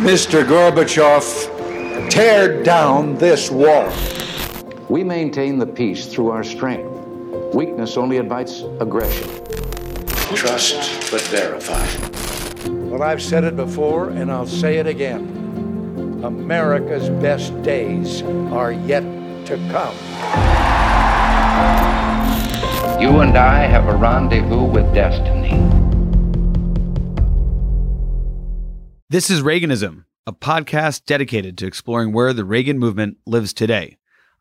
Mr. Gorbachev, tear down this wall. We maintain the peace through our strength. Weakness only invites aggression. Trust but verify. Well, I've said it before and I'll say it again. America's best days are yet to come. You and I have a rendezvous with destiny. This is Reaganism, a podcast dedicated to exploring where the Reagan movement lives today.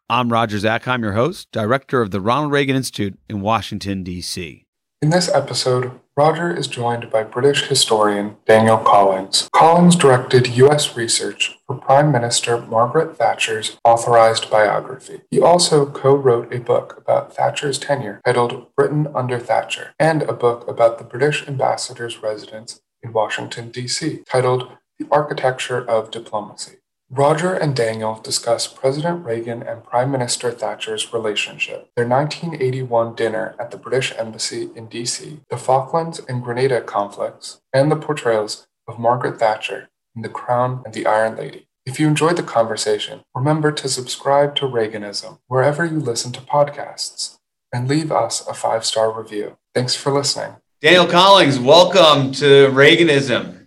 I'm Roger Zakheim, your host, director of the Ronald Reagan Institute in Washington, D.C. In this episode, Roger is joined by British historian Daniel Collings. Collings directed U.S. research for Prime Minister Margaret Thatcher's authorized biography. He also co wrote a book about Thatcher's tenure titled Britain Under Thatcher, and a book about the British ambassador's residence in Washington, D.C., titled The Architecture of Diplomacy. Roger and Daniel discuss President Reagan and Prime Minister Thatcher's relationship, their 1981 dinner at the British Embassy in DC, the Falklands and Grenada conflicts, and the portrayals of Margaret Thatcher in The Crown and the Iron Lady. If you enjoyed the conversation, remember to subscribe to Reaganism wherever you listen to podcasts and leave us a five star review. Thanks for listening. Daniel Collings, welcome to Reaganism.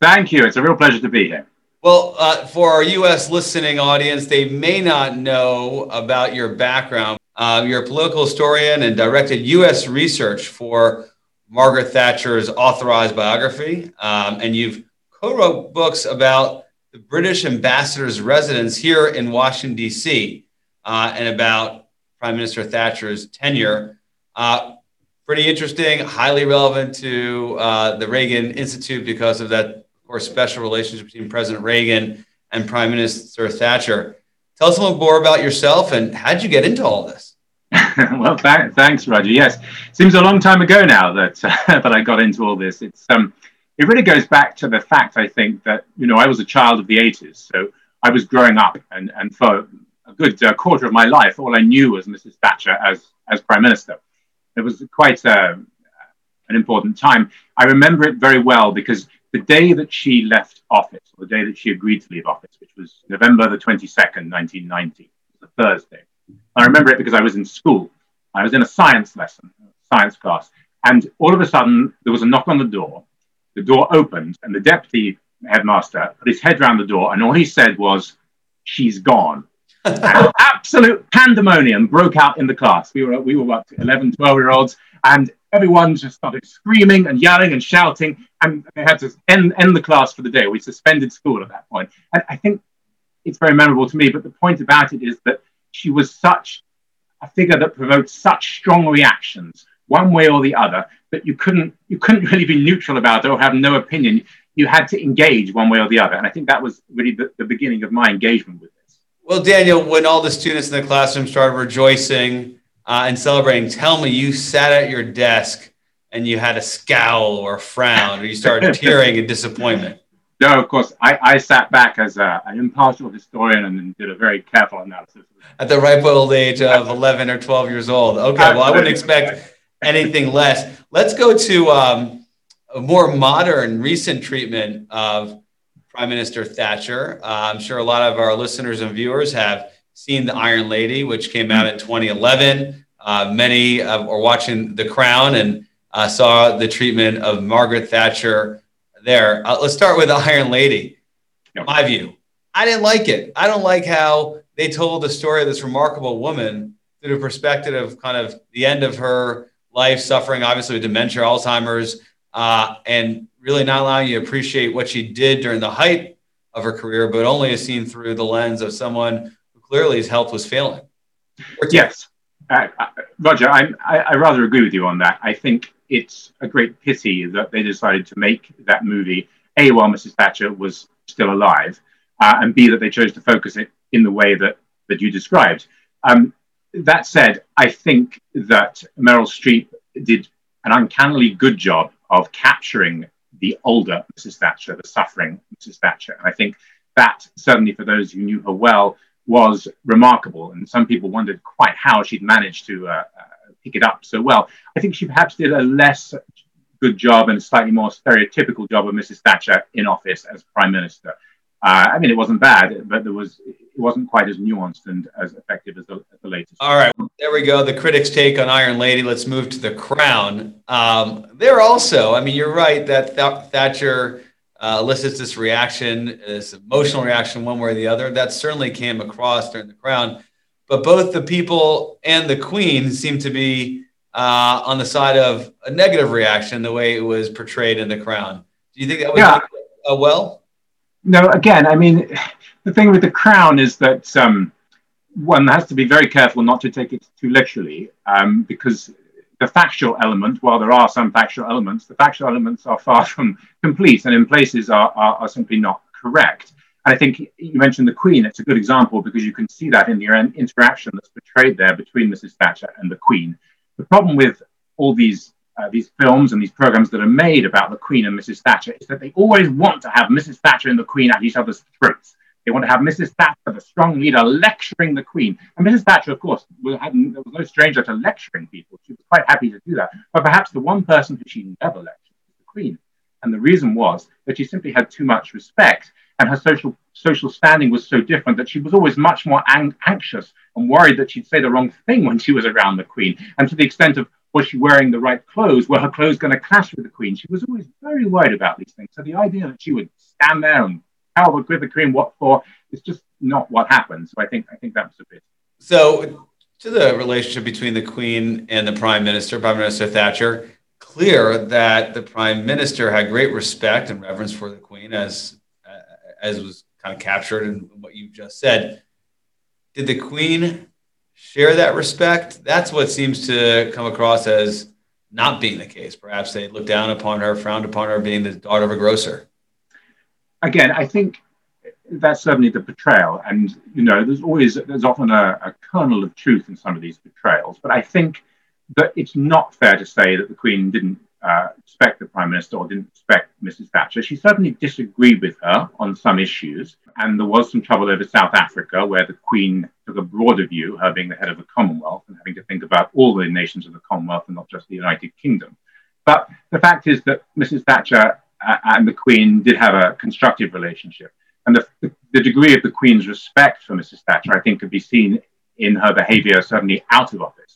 Thank you. It's a real pleasure to be here. Well, uh, for our U.S. listening audience, they may not know about your background. Uh, you're a political historian and directed U.S. research for Margaret Thatcher's authorized biography, um, and you've co-wrote books about the British ambassador's residence here in Washington D.C. Uh, and about Prime Minister Thatcher's tenure. Uh, pretty interesting, highly relevant to uh, the Reagan Institute because of that or special relationship between President Reagan and Prime Minister Thatcher. Tell us a little more about yourself and how did you get into all this? well, th- thanks, Roger. Yes, seems a long time ago now that uh, that I got into all this. It's um, it really goes back to the fact I think that you know I was a child of the '80s, so I was growing up, and and for a good uh, quarter of my life, all I knew was Mrs. Thatcher as as Prime Minister. It was quite uh, an important time. I remember it very well because the day that she left office, or the day that she agreed to leave office, which was November the 22nd, 1990, was a Thursday. I remember it because I was in school. I was in a science lesson, science class, and all of a sudden there was a knock on the door. The door opened, and the deputy headmaster put his head round the door, and all he said was, She's gone. Absolute pandemonium broke out in the class. We were, we were what, 11, 12 year olds, and everyone just started screaming and yelling and shouting, and they had to end, end the class for the day. We suspended school at that point. And I think it's very memorable to me, but the point about it is that she was such a figure that provoked such strong reactions, one way or the other, that you couldn't you couldn't really be neutral about it or have no opinion. You had to engage one way or the other. And I think that was really the, the beginning of my engagement with. Well, Daniel, when all the students in the classroom started rejoicing uh, and celebrating, tell me you sat at your desk and you had a scowl or a frown, or you started tearing in disappointment. No, of course. I, I sat back as a, an impartial historian and did a very careful analysis. At the ripe old age of 11 or 12 years old. Okay, well, I wouldn't expect anything less. Let's go to um, a more modern, recent treatment of Prime Minister Thatcher. Uh, I'm sure a lot of our listeners and viewers have seen The Iron Lady, which came out in 2011. Uh, many uh, are watching The Crown and uh, saw the treatment of Margaret Thatcher there. Uh, let's start with The Iron Lady. Yep. My view. I didn't like it. I don't like how they told the story of this remarkable woman through the perspective of kind of the end of her life, suffering obviously with dementia, Alzheimer's, uh, and really not allowing you to appreciate what she did during the height of her career, but only as seen through the lens of someone who clearly his health was failing. Yes, uh, uh, Roger, I, I rather agree with you on that. I think it's a great pity that they decided to make that movie a while Mrs. Thatcher was still alive, uh, and b that they chose to focus it in the way that that you described. Um, that said, I think that Meryl Streep did an uncannily good job of capturing the older Mrs. Thatcher, the suffering Mrs. Thatcher. And I think that certainly for those who knew her well was remarkable, and some people wondered quite how she'd managed to uh, uh, pick it up so well. I think she perhaps did a less good job and a slightly more stereotypical job of Mrs. Thatcher in office as prime minister. Uh, I mean, it wasn't bad, but there was it wasn't quite as nuanced and as effective as the, as the latest. All right, there we go. The critics' take on Iron Lady. Let's move to the Crown. Um, there also, I mean, you're right that Th- Thatcher uh, elicits this reaction, this emotional reaction, one way or the other. That certainly came across during the Crown. But both the people and the Queen seem to be uh, on the side of a negative reaction, the way it was portrayed in the Crown. Do you think that was yeah. uh, well? No, again, I mean, the thing with the Crown is that um, one has to be very careful not to take it too literally, um, because the factual element, while there are some factual elements, the factual elements are far from complete and in places are, are, are simply not correct. And I think you mentioned the Queen. It's a good example because you can see that in the interaction that's portrayed there between Mrs. Thatcher and the Queen. The problem with all these uh, these films and these programs that are made about the Queen and Mrs. Thatcher is that they always want to have Mrs. Thatcher and the Queen at each other's throats. They want to have Mrs. Thatcher, the strong leader, lecturing the Queen. And Mrs. Thatcher, of course, was, there was no stranger to lecturing people. She was quite happy to do that. But perhaps the one person who she never lectured was the Queen. And the reason was that she simply had too much respect and her social social standing was so different that she was always much more ang- anxious and worried that she'd say the wrong thing when she was around the queen and to the extent of was she wearing the right clothes? Were her clothes going to clash with the queen? She was always very worried about these things. So the idea that she would stand there and tell the, the queen what for is just not what happened. So i think i think that was a bit. So to the relationship between the queen and the prime minister prime minister thatcher clear that the prime minister had great respect and reverence for the queen as as was kind of captured in what you just said. Did the Queen share that respect? That's what seems to come across as not being the case. Perhaps they looked down upon her, frowned upon her being the daughter of a grocer. Again, I think that's certainly the portrayal. And, you know, there's always, there's often a, a kernel of truth in some of these portrayals. But I think that it's not fair to say that the Queen didn't uh, the Prime Minister or didn't respect Mrs. Thatcher. She certainly disagreed with her on some issues. And there was some trouble over South Africa, where the Queen took a broader view, her being the head of the Commonwealth and having to think about all the nations of the Commonwealth and not just the United Kingdom. But the fact is that Mrs. Thatcher uh, and the Queen did have a constructive relationship. And the, the degree of the Queen's respect for Mrs. Thatcher, I think, could be seen in her behavior, certainly out of office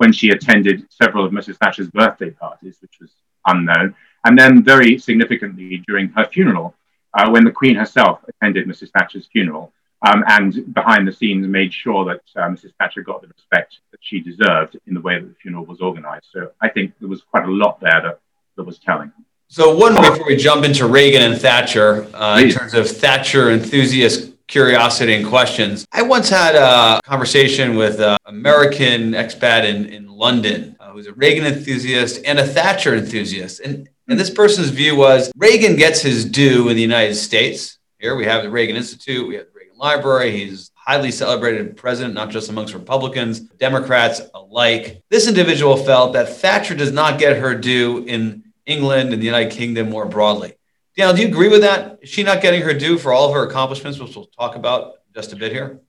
when she attended several of Mrs. Thatcher's birthday parties, which was unknown. And then, very significantly, during her funeral, uh, when the Queen herself attended Mrs. Thatcher's funeral um, and behind the scenes made sure that uh, Mrs. Thatcher got the respect that she deserved in the way that the funeral was organized. So I think there was quite a lot there that, that was telling. So, one before we jump into Reagan and Thatcher, uh, in terms of Thatcher enthusiasts curiosity and questions. I once had a conversation with an American expat in, in London uh, who's a Reagan enthusiast and a Thatcher enthusiast. And, and this person's view was Reagan gets his due in the United States. Here we have the Reagan Institute, we have the Reagan Library. He's highly celebrated president, not just amongst Republicans, Democrats alike. This individual felt that Thatcher does not get her due in England and the United Kingdom more broadly. Daniel, do you agree with that? Is she not getting her due for all of her accomplishments, which we'll talk about just a bit here?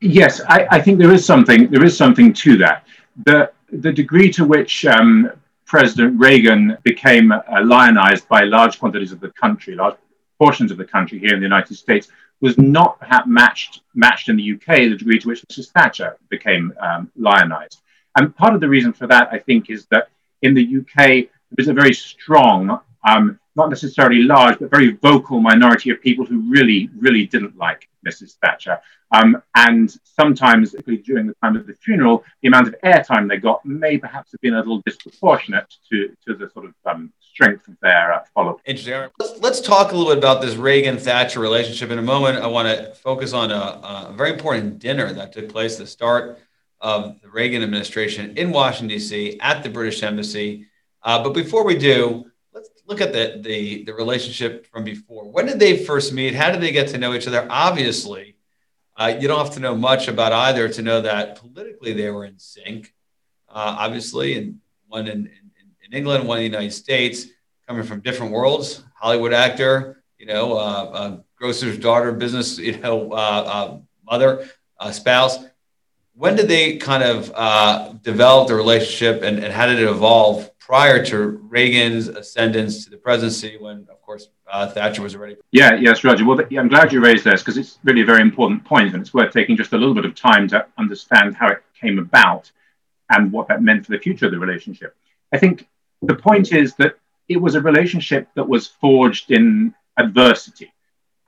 Yes, I, I think there is something. There is something to that. The the degree to which um, President Reagan became uh, lionized by large quantities of the country, large portions of the country here in the United States, was not perhaps matched matched in the UK. The degree to which Mrs. Thatcher became um, lionized, and part of the reason for that, I think, is that in the UK there is a very strong um, not necessarily large, but very vocal minority of people who really, really didn't like Mrs. Thatcher. Um, and sometimes, during the time of the funeral, the amount of airtime they got may perhaps have been a little disproportionate to, to the sort of um, strength of their uh, follow. Interesting. Let's, let's talk a little bit about this Reagan Thatcher relationship in a moment. I want to focus on a, a very important dinner that took place at the start of the Reagan administration in Washington, D.C., at the British Embassy. Uh, but before we do, look at the, the the relationship from before. When did they first meet? How did they get to know each other? Obviously, uh, you don't have to know much about either to know that politically they were in sync. Uh, obviously, and one in, in, in, England, one in the United States, coming from different worlds. Hollywood actor, you know, uh, grocer's daughter, business, you know, uh, uh, mother, uh, spouse. When did they kind of develop the relationship, and, and how did it evolve prior to Reagan's ascendance to the presidency, when, of course, uh, Thatcher was already. Yeah, yes, Roger. Well, I'm glad you raised this because it's really a very important point, and it's worth taking just a little bit of time to understand how it came about and what that meant for the future of the relationship. I think the point is that it was a relationship that was forged in adversity,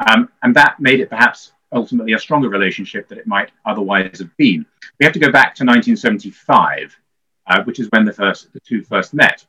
um, and that made it perhaps ultimately a stronger relationship than it might otherwise have been. We have to go back to 1975, uh, which is when the first the two first met.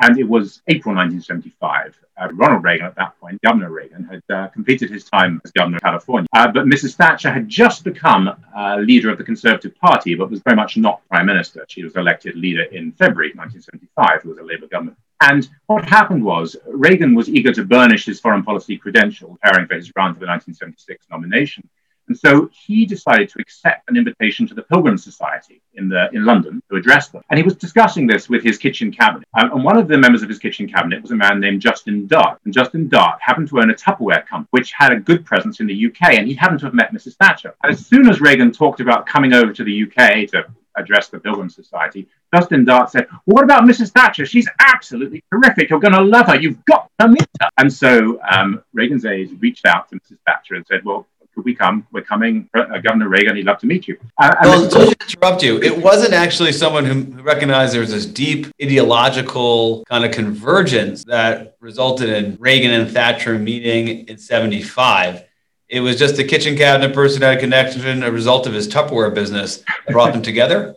And it was April 1975. Uh, Ronald Reagan, at that point, Governor Reagan, had uh, completed his time as governor of California. Uh, but Mrs. Thatcher had just become uh, leader of the Conservative Party, but was very much not prime minister. She was elected leader in February 1975. It was a Labour government. And what happened was Reagan was eager to burnish his foreign policy credentials, preparing for his run for the 1976 nomination. And so he decided to accept an invitation to the Pilgrim Society in, the, in London to address them. And he was discussing this with his kitchen cabinet. And one of the members of his kitchen cabinet was a man named Justin Dart. And Justin Dart happened to own a Tupperware company, which had a good presence in the UK. And he happened to have met Mrs. Thatcher. And as soon as Reagan talked about coming over to the UK to address the Pilgrim Society, Justin Dart said, well, What about Mrs. Thatcher? She's absolutely terrific. You're going to love her. You've got to meet her. And so um, Reagan's aides reached out to Mrs. Thatcher and said, Well, could we come? We're coming. Uh, Governor Reagan, he'd love to meet you. Uh, well, to interrupt you, it wasn't actually someone who recognized there was this deep ideological kind of convergence that resulted in Reagan and Thatcher meeting in 75. It was just a kitchen cabinet person had a connection, a result of his Tupperware business that brought them together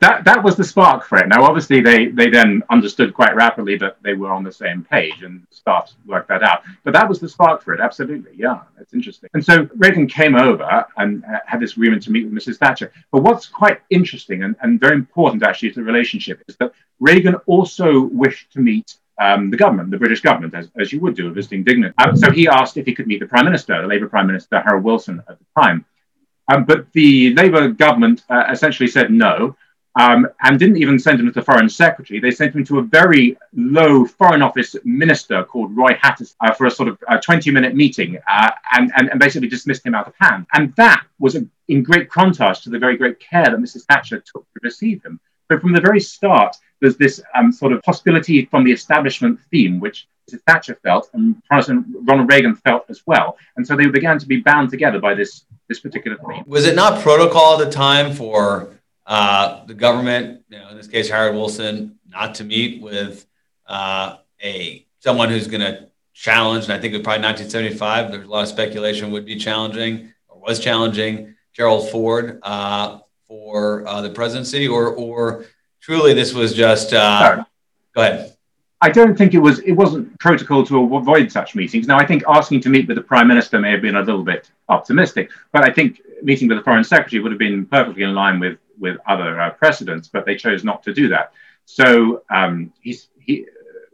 that that was the spark for it. Now, obviously, they they then understood quite rapidly that they were on the same page, and staff worked that out. But that was the spark for it. Absolutely, yeah, that's interesting. And so Reagan came over and had this agreement to meet with Mrs. Thatcher. But what's quite interesting and, and very important actually to the relationship is that Reagan also wished to meet um, the government, the British government, as, as you would do a visiting dignitary. Um, so he asked if he could meet the Prime Minister, the Labour Prime Minister, Harold Wilson, at the time. Um, but the Labour government uh, essentially said no um, and didn't even send him to the foreign secretary. They sent him to a very low foreign office minister called Roy Hattersley uh, for a sort of 20 minute meeting uh, and, and, and, basically dismissed him out of hand. And that was a, in great contrast to the very great care that Mrs. Thatcher took to receive him. So from the very start, there's this um, sort of hostility from the establishment theme, which. Thatcher felt and President Ronald Reagan felt as well. And so they began to be bound together by this this particular theme. Was it not protocol at the time for uh, the government, you know, in this case Harold Wilson, not to meet with uh, a someone who's going to challenge? And I think it was probably 1975. There's a lot of speculation would be challenging or was challenging Gerald Ford uh, for uh, the presidency, or or truly this was just. Uh, go ahead. I don't think it was it wasn't protocol to avoid such meetings. Now, I think asking to meet with the prime minister may have been a little bit optimistic, but I think meeting with the foreign secretary would have been perfectly in line with with other uh, precedents. But they chose not to do that. So um, he's, he,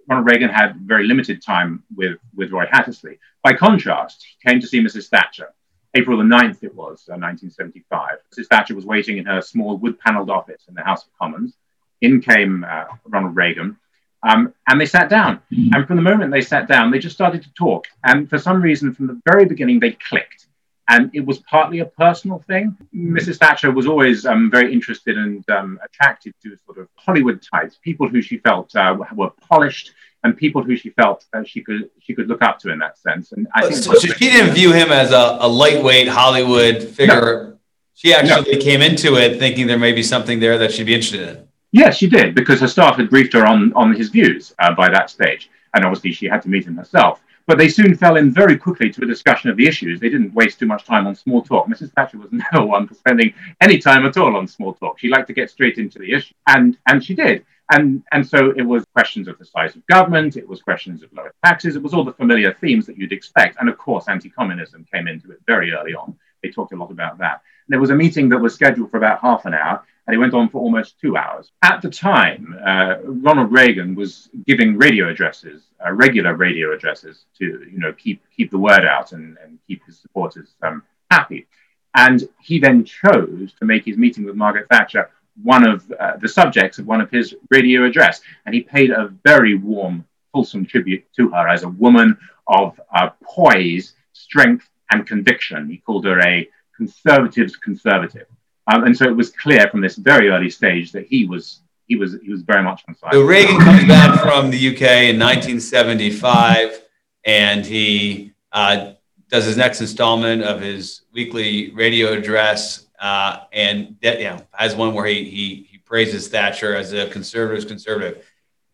Ronald Reagan had very limited time with with Roy Hattersley. By contrast, he came to see Mrs. Thatcher. April the 9th, it was, uh, 1975. Mrs. Thatcher was waiting in her small wood paneled office in the House of Commons. In came uh, Ronald Reagan um, and they sat down. Mm-hmm. And from the moment they sat down, they just started to talk. And for some reason, from the very beginning, they clicked. And it was partly a personal thing. Mrs. Thatcher was always um, very interested and um, attracted to sort of Hollywood types, people who she felt uh, were polished and people who she felt uh, she could she could look up to in that sense. And I think so she didn't view him as a, a lightweight Hollywood figure. No. She actually no. came into it thinking there may be something there that she'd be interested in. Yes, she did, because her staff had briefed her on, on his views uh, by that stage. And obviously, she had to meet him herself. But they soon fell in very quickly to a discussion of the issues. They didn't waste too much time on small talk. Mrs. Thatcher was never one for spending any time at all on small talk. She liked to get straight into the issue, and and she did. And and so it was questions of the size of government, it was questions of lower taxes, it was all the familiar themes that you'd expect. And of course, anti-communism came into it very early on. They talked a lot about that. There was a meeting that was scheduled for about half an hour, and it went on for almost two hours. At the time, uh, Ronald Reagan was giving radio addresses, uh, regular radio addresses, to you know keep keep the word out and, and keep his supporters um, happy. And he then chose to make his meeting with Margaret Thatcher one of uh, the subjects of one of his radio address, and he paid a very warm, fulsome tribute to her as a woman of uh, poise, strength, and conviction. He called her a conservative's conservative. Um, and so it was clear from this very early stage that he was he was he was very much on side. So Reagan comes back from the UK in 1975, and he uh, does his next installment of his weekly radio address, uh, and that, you know has one where he he he praises Thatcher as a conservative's conservative.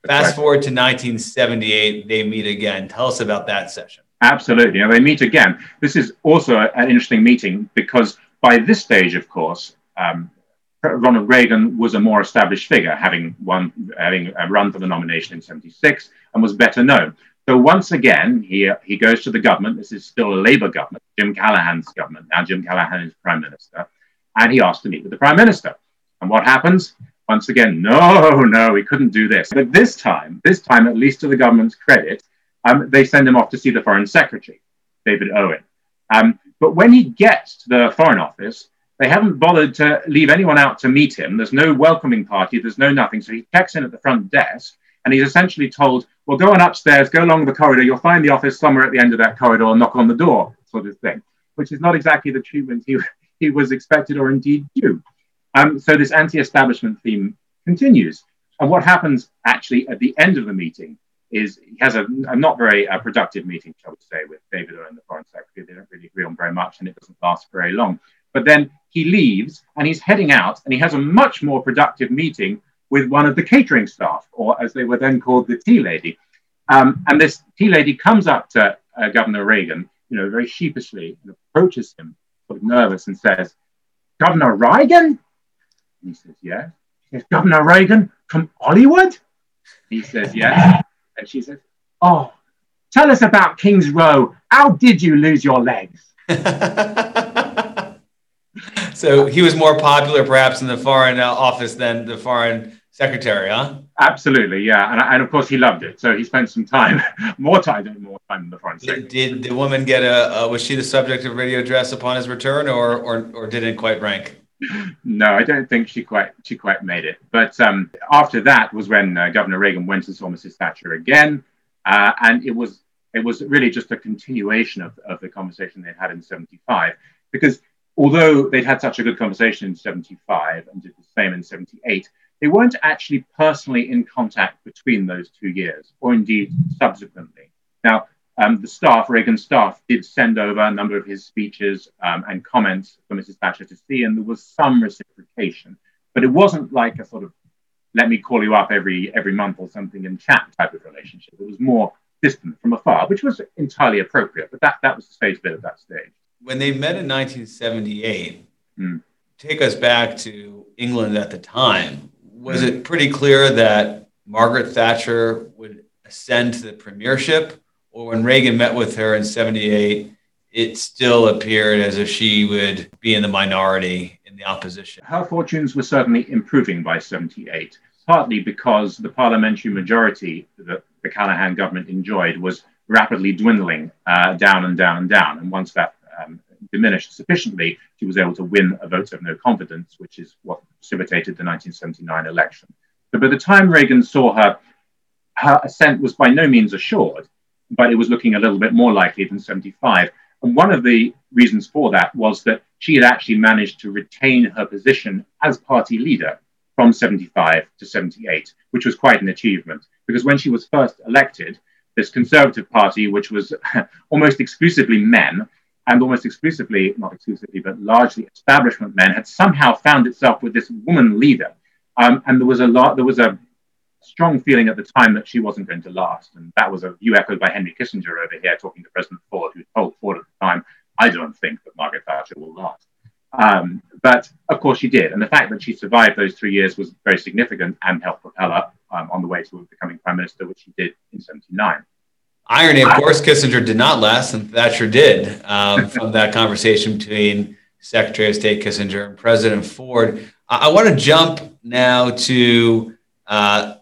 Fast forward to 1978, they meet again. Tell us about that session. Absolutely. And they meet again. This is also an interesting meeting because by this stage, of course, um, Ronald Reagan was a more established figure, having won, having run for the nomination in 76 and was better known. So once again, he, he goes to the government. This is still a Labour government, Jim Callaghan's government. Now Jim Callaghan is prime minister. And he asked to meet with the prime minister. And what happens? Once again, no, no, we couldn't do this. But this time, this time, at least to the government's credit, um, they send him off to see the foreign secretary, David Owen. Um, but when he gets to the foreign office, they haven't bothered to leave anyone out to meet him. There's no welcoming party, there's no nothing. So he checks in at the front desk and he's essentially told, Well, go on upstairs, go along the corridor, you'll find the office somewhere at the end of that corridor, knock on the door, sort of thing, which is not exactly the treatment he, he was expected or indeed due. Um, so this anti establishment theme continues. And what happens actually at the end of the meeting is he has a, a not very uh, productive meeting, shall we say, with David Owen, the foreign secretary. They don't really agree on very much, and it doesn't last very long. But then he leaves and he's heading out, and he has a much more productive meeting with one of the catering staff, or as they were then called, the tea lady. Um, and this tea lady comes up to uh, Governor Reagan, you know, very sheepishly, and approaches him, sort of nervous, and says, "Governor Reagan?" And he says, "Yes." She says, "Governor Reagan from Hollywood?" He says, "Yes." And she says, Oh, tell us about King's Row. How did you lose your legs? so he was more popular, perhaps, in the foreign uh, office than the foreign secretary, huh? Absolutely, yeah. And, and of course, he loved it. So he spent some time, more time, more time in the foreign secretary. Did the woman get a, uh, was she the subject of radio address upon his return or, or, or didn't quite rank? no, I don't think she quite she quite made it. But um, after that was when uh, Governor Reagan went and saw Mrs. Thatcher again, uh, and it was it was really just a continuation of, of the conversation they had in '75. Because although they'd had such a good conversation in '75 and did the same in '78, they weren't actually personally in contact between those two years, or indeed subsequently. Now, um, the staff, Reagan staff, did send over a number of his speeches um, and comments for Mrs. Thatcher to see, and there was some reciprocation. But it wasn't like a sort of let me call you up every every month or something and chat type of relationship. It was more distant from afar, which was entirely appropriate. But that that was the stage bit at that stage. When they met in 1978, mm. take us back to England at the time. Was mm. it pretty clear that Margaret Thatcher would ascend to the premiership? or when Reagan met with her in 78, it still appeared as if she would be in the minority in the opposition. Her fortunes were certainly improving by 78, partly because the parliamentary majority that the Callaghan government enjoyed was rapidly dwindling uh, down and down and down. And once that um, diminished sufficiently, she was able to win a vote of no confidence, which is what precipitated the 1979 election. But by the time Reagan saw her, her ascent was by no means assured but it was looking a little bit more likely than 75. And one of the reasons for that was that she had actually managed to retain her position as party leader from 75 to 78, which was quite an achievement. Because when she was first elected, this Conservative Party, which was almost exclusively men, and almost exclusively, not exclusively, but largely establishment men, had somehow found itself with this woman leader. Um, and there was a lot, there was a strong feeling at the time that she wasn't going to last. And that was a view echoed by Henry Kissinger over here talking to President Ford, who told Ford at the time, I don't think that Margaret Thatcher will last. Um, but of course she did. And the fact that she survived those three years was very significant and helped propel her um, on the way to becoming prime minister, which she did in 79. Irony, of course, Kissinger did not last, and Thatcher did um, from that conversation between Secretary of State Kissinger and President Ford. I, I want to jump now to uh,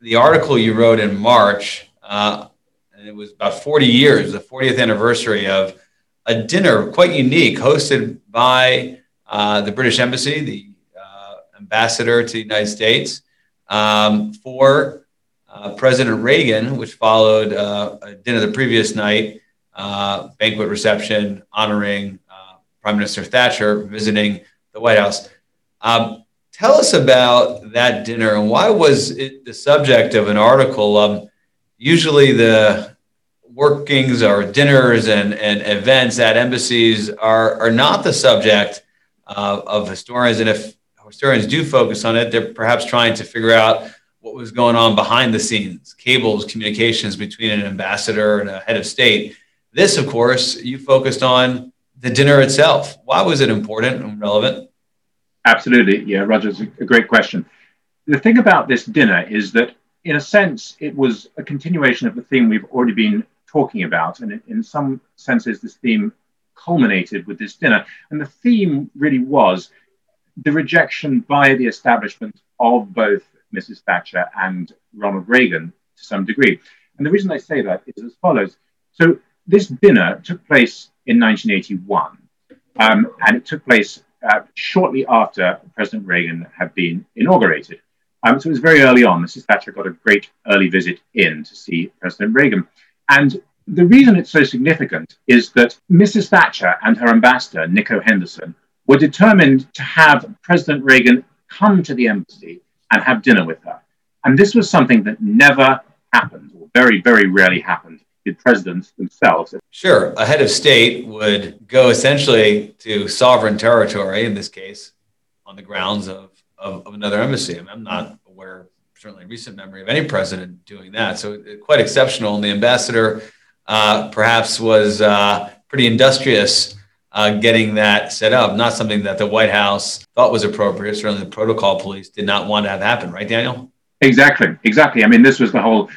the article you wrote in March, uh, and it was about 40 years, the 40th anniversary of a dinner quite unique hosted by uh, the British Embassy, the uh, ambassador to the United States, um, for uh, President Reagan, which followed uh, a dinner the previous night, uh, banquet reception honoring Prime Minister Thatcher visiting the White House. Um, Tell us about that dinner and why was it the subject of an article? Um, usually, the workings or dinners and, and events at embassies are, are not the subject uh, of historians. And if historians do focus on it, they're perhaps trying to figure out what was going on behind the scenes, cables, communications between an ambassador and a head of state. This, of course, you focused on the dinner itself. Why was it important and relevant? Absolutely. Yeah, Roger, it's a great question. The thing about this dinner is that, in a sense, it was a continuation of the theme we've already been talking about. And in some senses, this theme culminated with this dinner. And the theme really was the rejection by the establishment of both Mrs. Thatcher and Ronald Reagan to some degree. And the reason I say that is as follows. So this dinner took place in 1981, um, and it took place uh, shortly after President Reagan had been inaugurated. Um, so it was very early on. Mrs. Thatcher got a great early visit in to see President Reagan. And the reason it's so significant is that Mrs. Thatcher and her ambassador, Nico Henderson, were determined to have President Reagan come to the embassy and have dinner with her. And this was something that never happened, or very, very rarely happened with presidents themselves. Sure. A head of state would go essentially to sovereign territory, in this case, on the grounds of, of, of another embassy. I I'm not aware, certainly in recent memory, of any president doing that. So quite exceptional. And the ambassador uh, perhaps was uh, pretty industrious uh, getting that set up. Not something that the White House thought was appropriate. Certainly, the protocol police did not want to have happen, right, Daniel? Exactly, exactly. I mean, this was the whole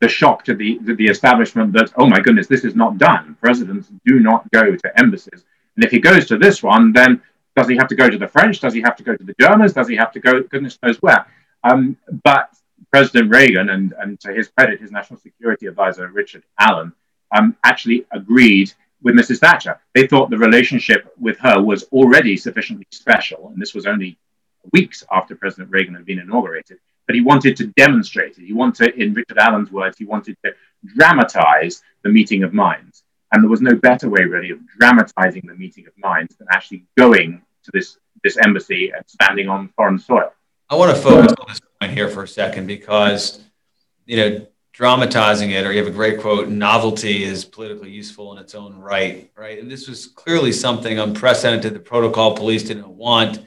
the shock to the to the establishment that oh my goodness, this is not done. Presidents do not go to embassies, and if he goes to this one, then does he have to go to the French? Does he have to go to the Germans? Does he have to go goodness knows where? Um, but President Reagan and and to his credit, his national security advisor Richard Allen um, actually agreed with Mrs. Thatcher. They thought the relationship with her was already sufficiently special, and this was only weeks after President Reagan had been inaugurated. But he wanted to demonstrate it. He wanted, in Richard Allen's words, he wanted to dramatize the meeting of minds. And there was no better way, really, of dramatizing the meeting of minds than actually going to this, this embassy and standing on foreign soil. I want to focus on this point here for a second because, you know, dramatizing it, or you have a great quote, novelty is politically useful in its own right, right? And this was clearly something unprecedented the protocol police didn't want.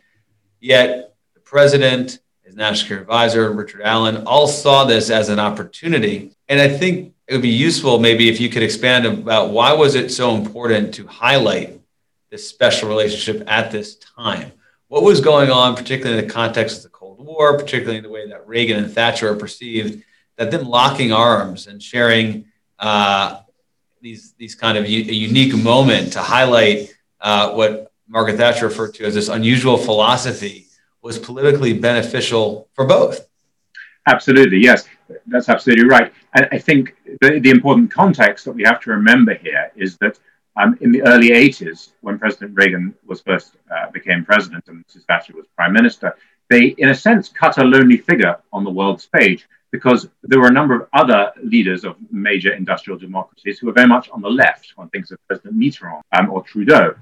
Yet the president, his national security advisor, Richard Allen, all saw this as an opportunity. And I think it would be useful maybe if you could expand about why was it so important to highlight this special relationship at this time? What was going on, particularly in the context of the Cold War, particularly in the way that Reagan and Thatcher are perceived that them locking arms and sharing uh, these these kind of unique moment to highlight uh, what Margaret Thatcher referred to as this unusual philosophy was politically beneficial for both. Absolutely, yes, that's absolutely right. And I think the, the important context that we have to remember here is that um, in the early 80s, when President Reagan was first uh, became president and Mrs. Thatcher was prime minister, they, in a sense, cut a lonely figure on the world stage because there were a number of other leaders of major industrial democracies who were very much on the left. One thinks of President Mitterrand um, or Trudeau.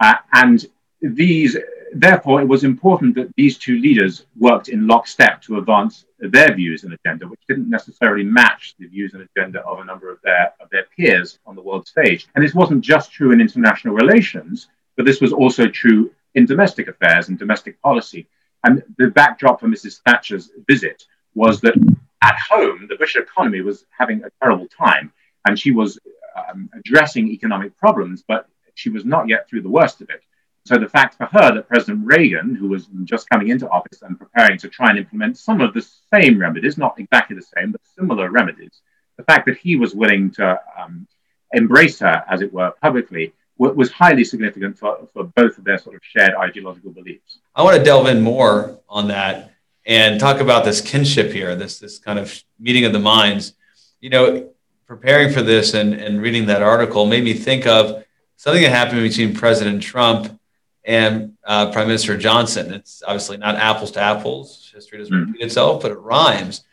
Uh, and these, therefore, it was important that these two leaders worked in lockstep to advance their views and agenda, which didn't necessarily match the views and agenda of a number of their, of their peers on the world stage. And this wasn't just true in international relations, but this was also true in domestic affairs and domestic policy. And the backdrop for Mrs. Thatcher's visit was that at home, the British economy was having a terrible time, and she was um, addressing economic problems, but she was not yet through the worst of it. So the fact for her that President Reagan, who was just coming into office and preparing to try and implement some of the same remedies, not exactly the same, but similar remedies, the fact that he was willing to um, embrace her, as it were, publicly, was highly significant for, for both of their sort of shared ideological beliefs. I want to delve in more on that and talk about this kinship here, this this kind of meeting of the minds. You know, preparing for this and, and reading that article made me think of something that happened between President Trump and uh, Prime Minister Johnson. It's obviously not apples to apples. History doesn't mm-hmm. repeat itself, but it rhymes.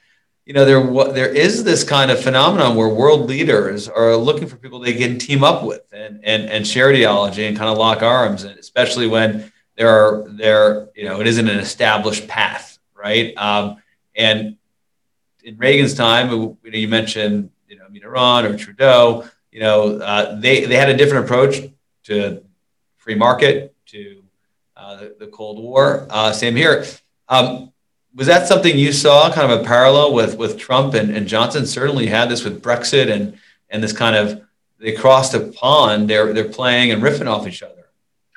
You know, there there is this kind of phenomenon where world leaders are looking for people they can team up with and and, and share ideology and kind of lock arms, and especially when there are there you know it isn't an established path, right? Um, and in Reagan's time, you, know, you mentioned you know Mitterrand or Trudeau, you know uh, they they had a different approach to free market to uh, the, the, Cold War. Uh, same here. Um, was that something you saw, kind of a parallel with with Trump and, and Johnson? Certainly had this with Brexit and and this kind of they crossed a pond. They're they're playing and riffing off each other.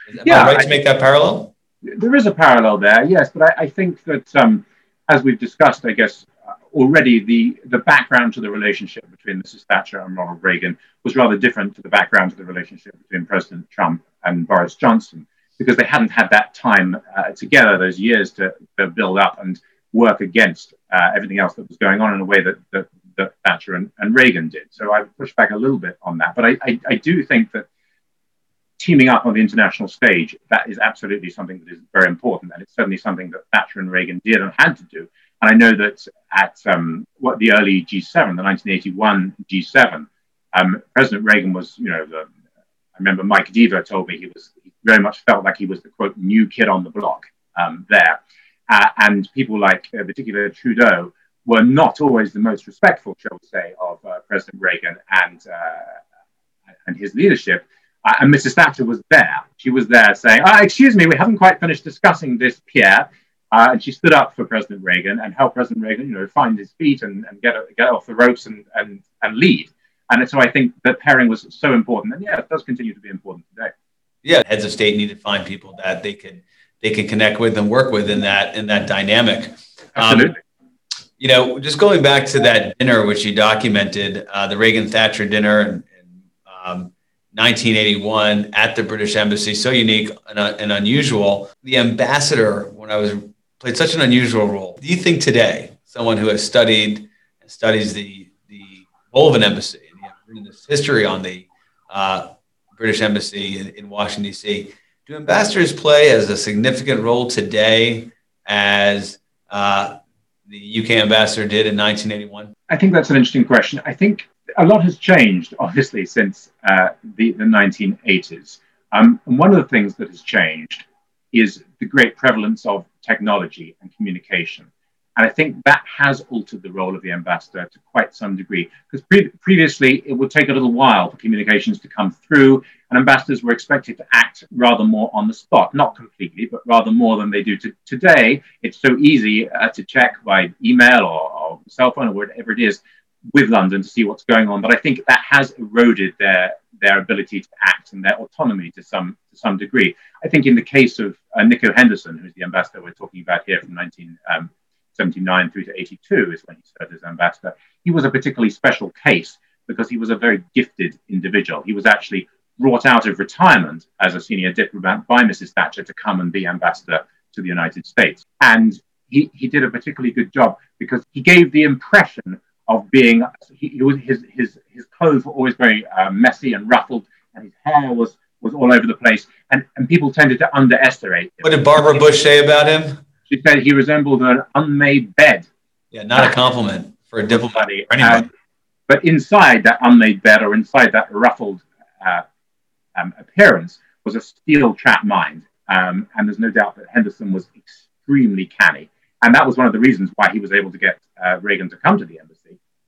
Am yeah, I right I, to make that parallel? There is a parallel there, yes. But I, I think that um, as we've discussed, I guess uh, already the the background to the relationship between Mrs. Thatcher and Ronald Reagan was rather different to the background to the relationship between President Trump and Boris Johnson because they hadn't had that time uh, together, those years to, to, build up and work against uh, everything else that was going on in a way that, that, that Thatcher and, and, Reagan did. So I push back a little bit on that. But I, I, I, do think that teaming up on the international stage, that is absolutely something that is very important. And it's certainly something that Thatcher and Reagan did and had to do. And I know that at um, what the early G7, the 1981 G7, um, President Reagan was, you know, the, I remember Mike Deaver told me he was he very much felt like he was the quote new kid on the block um, there, uh, and people like uh, particularly Trudeau were not always the most respectful, shall we say, of uh, President Reagan and uh, and his leadership. And Mrs. Thatcher was there. She was there saying, oh, "Excuse me, we haven't quite finished discussing this, Pierre." Uh, and she stood up for President Reagan and helped President Reagan, you know, find his feet and, and get get off the ropes and and, and lead. And so I think that pairing was so important, and yeah, it does continue to be important today. Yeah, heads of state need to find people that they can they can connect with and work with in that in that dynamic. Um, Absolutely. Um, you know, just going back to that dinner which you documented, uh, the Reagan Thatcher dinner in, in um, 1981 at the British Embassy, so unique and, uh, and unusual. The ambassador, when I was played such an unusual role. Do you think today, someone who has studied and studies the the role of an embassy in this history on the uh, British Embassy in, in Washington, D.C. Do ambassadors play as a significant role today as uh, the UK ambassador did in 1981? I think that's an interesting question. I think a lot has changed, obviously, since uh, the, the 1980s. Um, and one of the things that has changed is the great prevalence of technology and communication. And I think that has altered the role of the ambassador to quite some degree. Because pre- previously, it would take a little while for communications to come through, and ambassadors were expected to act rather more on the spot, not completely, but rather more than they do to- today. It's so easy uh, to check by email or, or cell phone or whatever it is with London to see what's going on. But I think that has eroded their their ability to act and their autonomy to some to some degree. I think in the case of uh, Nico Henderson, who's the ambassador we're talking about here from 19. Um, 79 through to 82 is when he served as ambassador. He was a particularly special case because he was a very gifted individual. He was actually brought out of retirement as a senior diplomat by Mrs. Thatcher to come and be ambassador to the United States. And he, he did a particularly good job because he gave the impression of being, he, he was, his, his, his clothes were always very uh, messy and ruffled, and his hair was, was all over the place. And, and people tended to underestimate him. What did Barbara Bush say about him? She said he resembled an unmade bed. Yeah, not a compliment for a diplomat or anybody. but inside that unmade bed or inside that ruffled uh, um, appearance was a steel trap mind. Um, and there's no doubt that Henderson was extremely canny. And that was one of the reasons why he was able to get uh, Reagan to come to the embassy,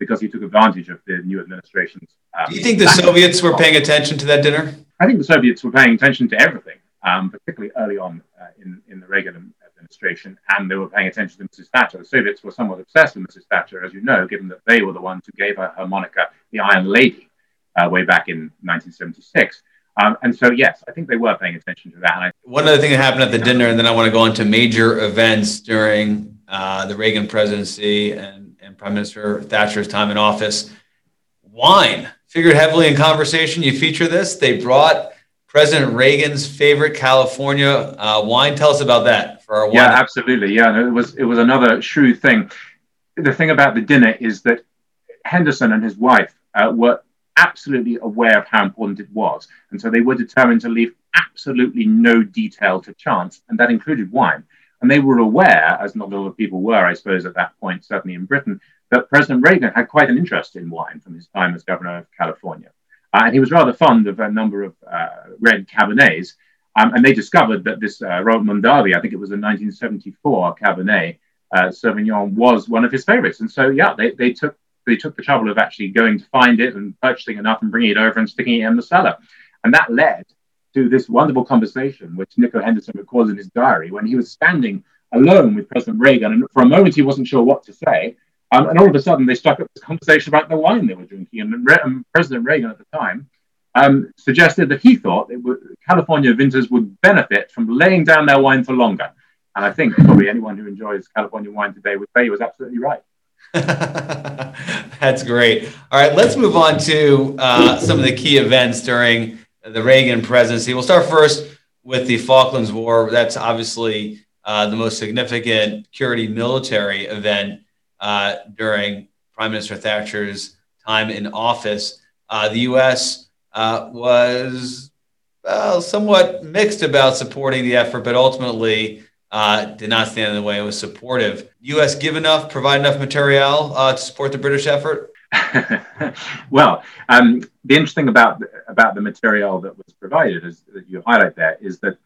because he took advantage of the new administration's. Um, Do you think the Soviets were paying attention to that dinner? I think the Soviets were paying attention to everything, um, particularly early on uh, in, in the Reagan administration, and they were paying attention to Mrs. Thatcher. The Soviets were somewhat obsessed with Mrs. Thatcher, as you know, given that they were the ones who gave her her moniker, the Iron Lady, uh, way back in 1976. Um, and so, yes, I think they were paying attention to that. I, One other thing that happened at the dinner, and then I want to go on to major events during uh, the Reagan presidency and, and Prime Minister Thatcher's time in office. Wine figured heavily in conversation. You feature this. They brought President Reagan's favorite California uh, wine. Tell us about that for our wine. Yeah, absolutely. Yeah, it was it was another shrewd thing. The thing about the dinner is that Henderson and his wife uh, were absolutely aware of how important it was, and so they were determined to leave absolutely no detail to chance, and that included wine. And they were aware, as not all of people were, I suppose, at that point, certainly in Britain, that President Reagan had quite an interest in wine from his time as governor of California. Uh, and he was rather fond of a number of uh, red Cabernets. Um, and they discovered that this uh, Robert Mondavi, I think it was a 1974 Cabernet uh, Sauvignon, was one of his favorites. And so, yeah, they, they took they took the trouble of actually going to find it and purchasing enough and bringing it over and sticking it in the cellar. And that led to this wonderful conversation, which Nico Henderson records in his diary, when he was standing alone with President Reagan. And for a moment, he wasn't sure what to say. Um, and all of a sudden, they struck up this conversation about the wine they were drinking. And, Re- and President Reagan at the time um, suggested that he thought would, California vintners would benefit from laying down their wine for longer. And I think probably anyone who enjoys California wine today would say he was absolutely right. That's great. All right, let's move on to uh, some of the key events during the Reagan presidency. We'll start first with the Falklands War. That's obviously uh, the most significant security military event uh, during Prime Minister Thatcher's time in office. Uh, the U.S. Uh, was well, somewhat mixed about supporting the effort, but ultimately uh, did not stand in the way. It was supportive. U.S. give enough, provide enough material uh, to support the British effort. well, um, the interesting about about the material that was provided, as that you highlight there, is that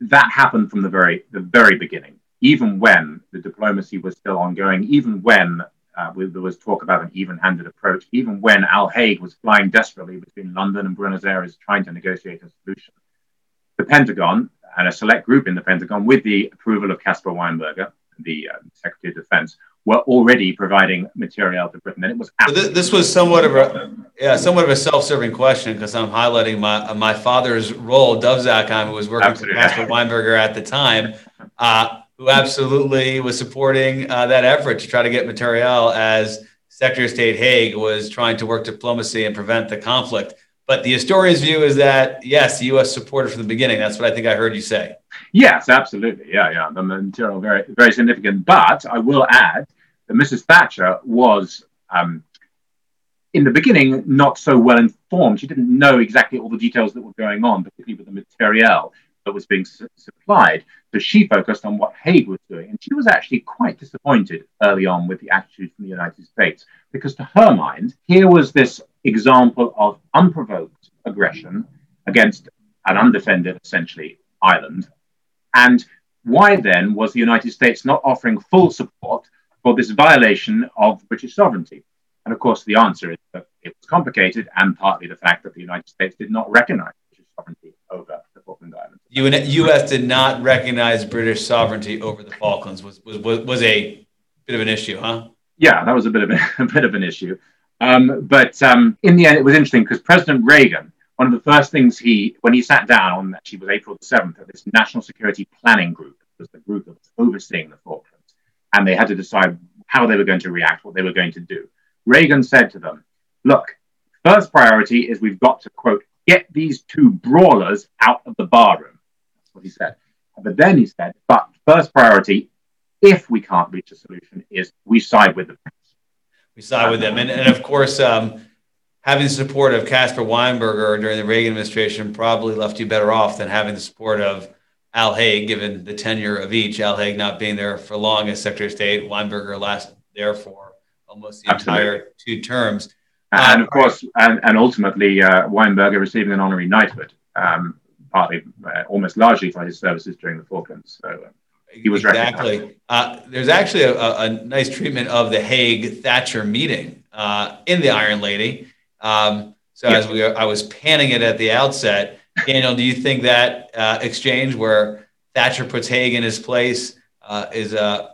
that happened from the very the very beginning. Even when the diplomacy was still ongoing, even when uh, there was talk about an even-handed approach, even when Al Haig was flying desperately between London and Buenos Aires trying to negotiate a solution, the Pentagon and a select group in the Pentagon, with the approval of Caspar Weinberger, the uh, Secretary of Defense, were already providing material to Britain. And it was this, this, was somewhat of a yeah, somewhat of a self-serving question because I'm highlighting my my father's role, Dov Zakheim, who was working absolutely. for Caspar Weinberger at the time, uh, who absolutely was supporting uh, that effort to try to get material as Secretary of State Haig was trying to work diplomacy and prevent the conflict. But the historian's view is that yes, the U.S. supported from the beginning. That's what I think I heard you say. Yes, absolutely. Yeah, yeah. The material very, very significant. But I will add that Mrs. Thatcher was, um, in the beginning, not so well informed. She didn't know exactly all the details that were going on, particularly with the material that was being su- supplied. So she focused on what Haig was doing. And she was actually quite disappointed early on with the attitude from the United States, because to her mind, here was this example of unprovoked aggression against an undefended, essentially, island and why then was the United States not offering full support for this violation of British sovereignty? And of course, the answer is that it was complicated and partly the fact that the United States did not recognize British sovereignty over the Falkland Islands. The U.S. did not recognize British sovereignty over the Falklands was, was, was a bit of an issue, huh? Yeah, that was a bit of a, a bit of an issue. Um, but um, in the end, it was interesting because President Reagan one of the first things he, when he sat down on actually was April the 7th at this National Security Planning Group, was the group that was overseeing the Falklands, and they had to decide how they were going to react, what they were going to do. Reagan said to them, look, first priority is we've got to, quote, get these two brawlers out of the barroom. That's what he said. But then he said, but first priority, if we can't reach a solution, is we side with them. We side with them. And, and of course, um, having the support of Caspar Weinberger during the Reagan administration probably left you better off than having the support of Al Haig, given the tenure of each. Al Haig not being there for long as Secretary of State, Weinberger last there for almost the Absolutely. entire two terms. And um, of course, and, and ultimately, uh, Weinberger receiving an honorary knighthood, um, partly, uh, almost largely for his services during the Falklands. So uh, he was exactly. Uh, there's actually a, a, nice treatment of the Haig Thatcher meeting uh, in the Iron Lady. Um, so as we, I was panning it at the outset, Daniel, do you think that uh, exchange where Thatcher puts Haig in his place uh, is uh,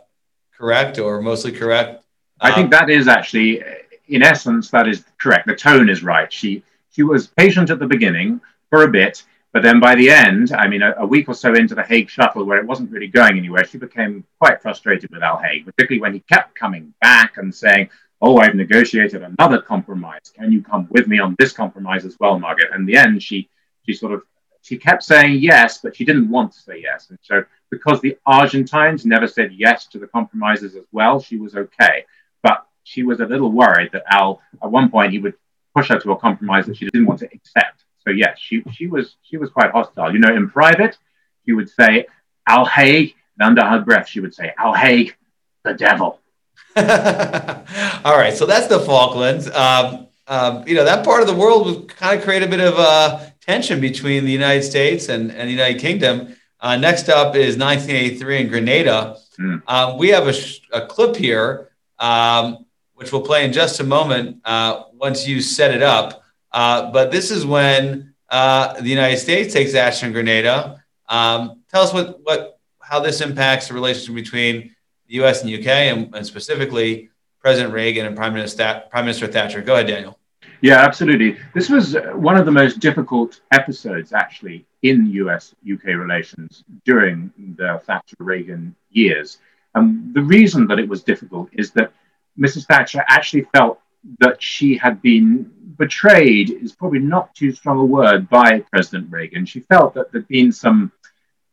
correct or mostly correct? I think um, that is actually, in essence, that is correct. The tone is right. She she was patient at the beginning for a bit, but then by the end, I mean, a, a, week or so into the Haig shuttle, where it wasn't really going anywhere, she became quite frustrated with Al Haig, particularly when he kept coming back and saying, oh, I've negotiated another compromise. Can you come with me on this compromise as well, Margaret? And in the end, she she sort of she kept saying yes, but she didn't want to say yes. And so because the Argentines never said yes to the compromises as well, she was okay. But she was a little worried that Al, at one point, he would push her to a compromise that she didn't want to accept. So yes, she she was she was quite hostile. You know, in private, she would say Al Haig, and under her breath, she would say Al Haig, the devil. All right, so that's the Falklands. Um, um, you know, that part of the world was kind of create a bit of uh, tension between the United States and, and the United Kingdom. Uh, next up is 1983 in Grenada. Mm. Um, we have a, a clip here, um, which we'll play in just a moment uh, once you set it up. Uh, but this is when uh, the United States takes action in Grenada. Um, tell us what, what how this impacts the relationship between the U.S. and UK, and, and specifically President Reagan and Prime Minister Prime Minister Thatcher. Go ahead, Daniel. Yeah, absolutely. This was one of the most difficult episodes, actually, in US UK relations during the Thatcher Reagan years. And the reason that it was difficult is that Mrs. Thatcher actually felt that she had been betrayed, is probably not too strong a word, by President Reagan. She felt that there'd been some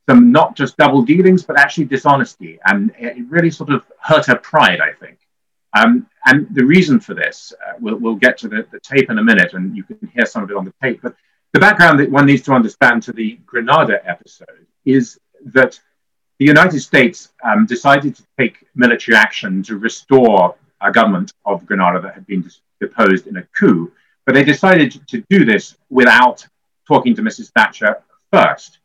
some not just double dealings, but actually dishonesty. And it really sort of hurt her pride, I think. Um, and the reason for this, uh, we'll, we'll get to the, the, tape in a minute, and you can hear some of it on the tape. But the background that one needs to understand to the Grenada episode is that the United States um, decided to take military action to restore a government of Grenada that had been deposed in a coup. But they decided to do this without talking to Mrs. Thatcher first.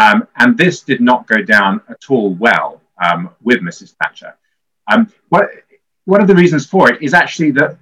Um, and this did not go down at all well um, with Mrs. Thatcher. Um, what, one of the reasons for it is actually that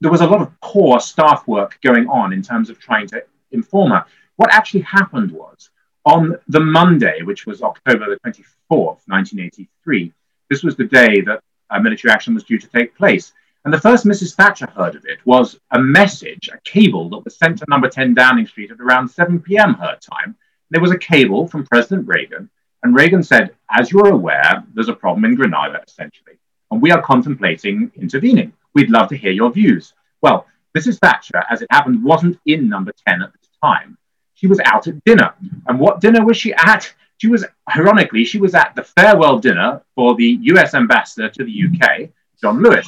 there was a lot of poor staff work going on in terms of trying to inform her. What actually happened was on the Monday, which was October the 24th, 1983, this was the day that military action was due to take place. And the first Mrs. Thatcher heard of it was a message, a cable that was sent to number 10 Downing Street at around 7 p.m. her time. There was a cable from President Reagan, and Reagan said, As you're aware, there's a problem in Grenada, essentially and we are contemplating intervening. We'd love to hear your views. Well, Mrs. Thatcher, as it happened, wasn't in number 10 at the time. She was out at dinner. And what dinner was she at? She was, ironically, she was at the farewell dinner for the US ambassador to the UK, John Louis.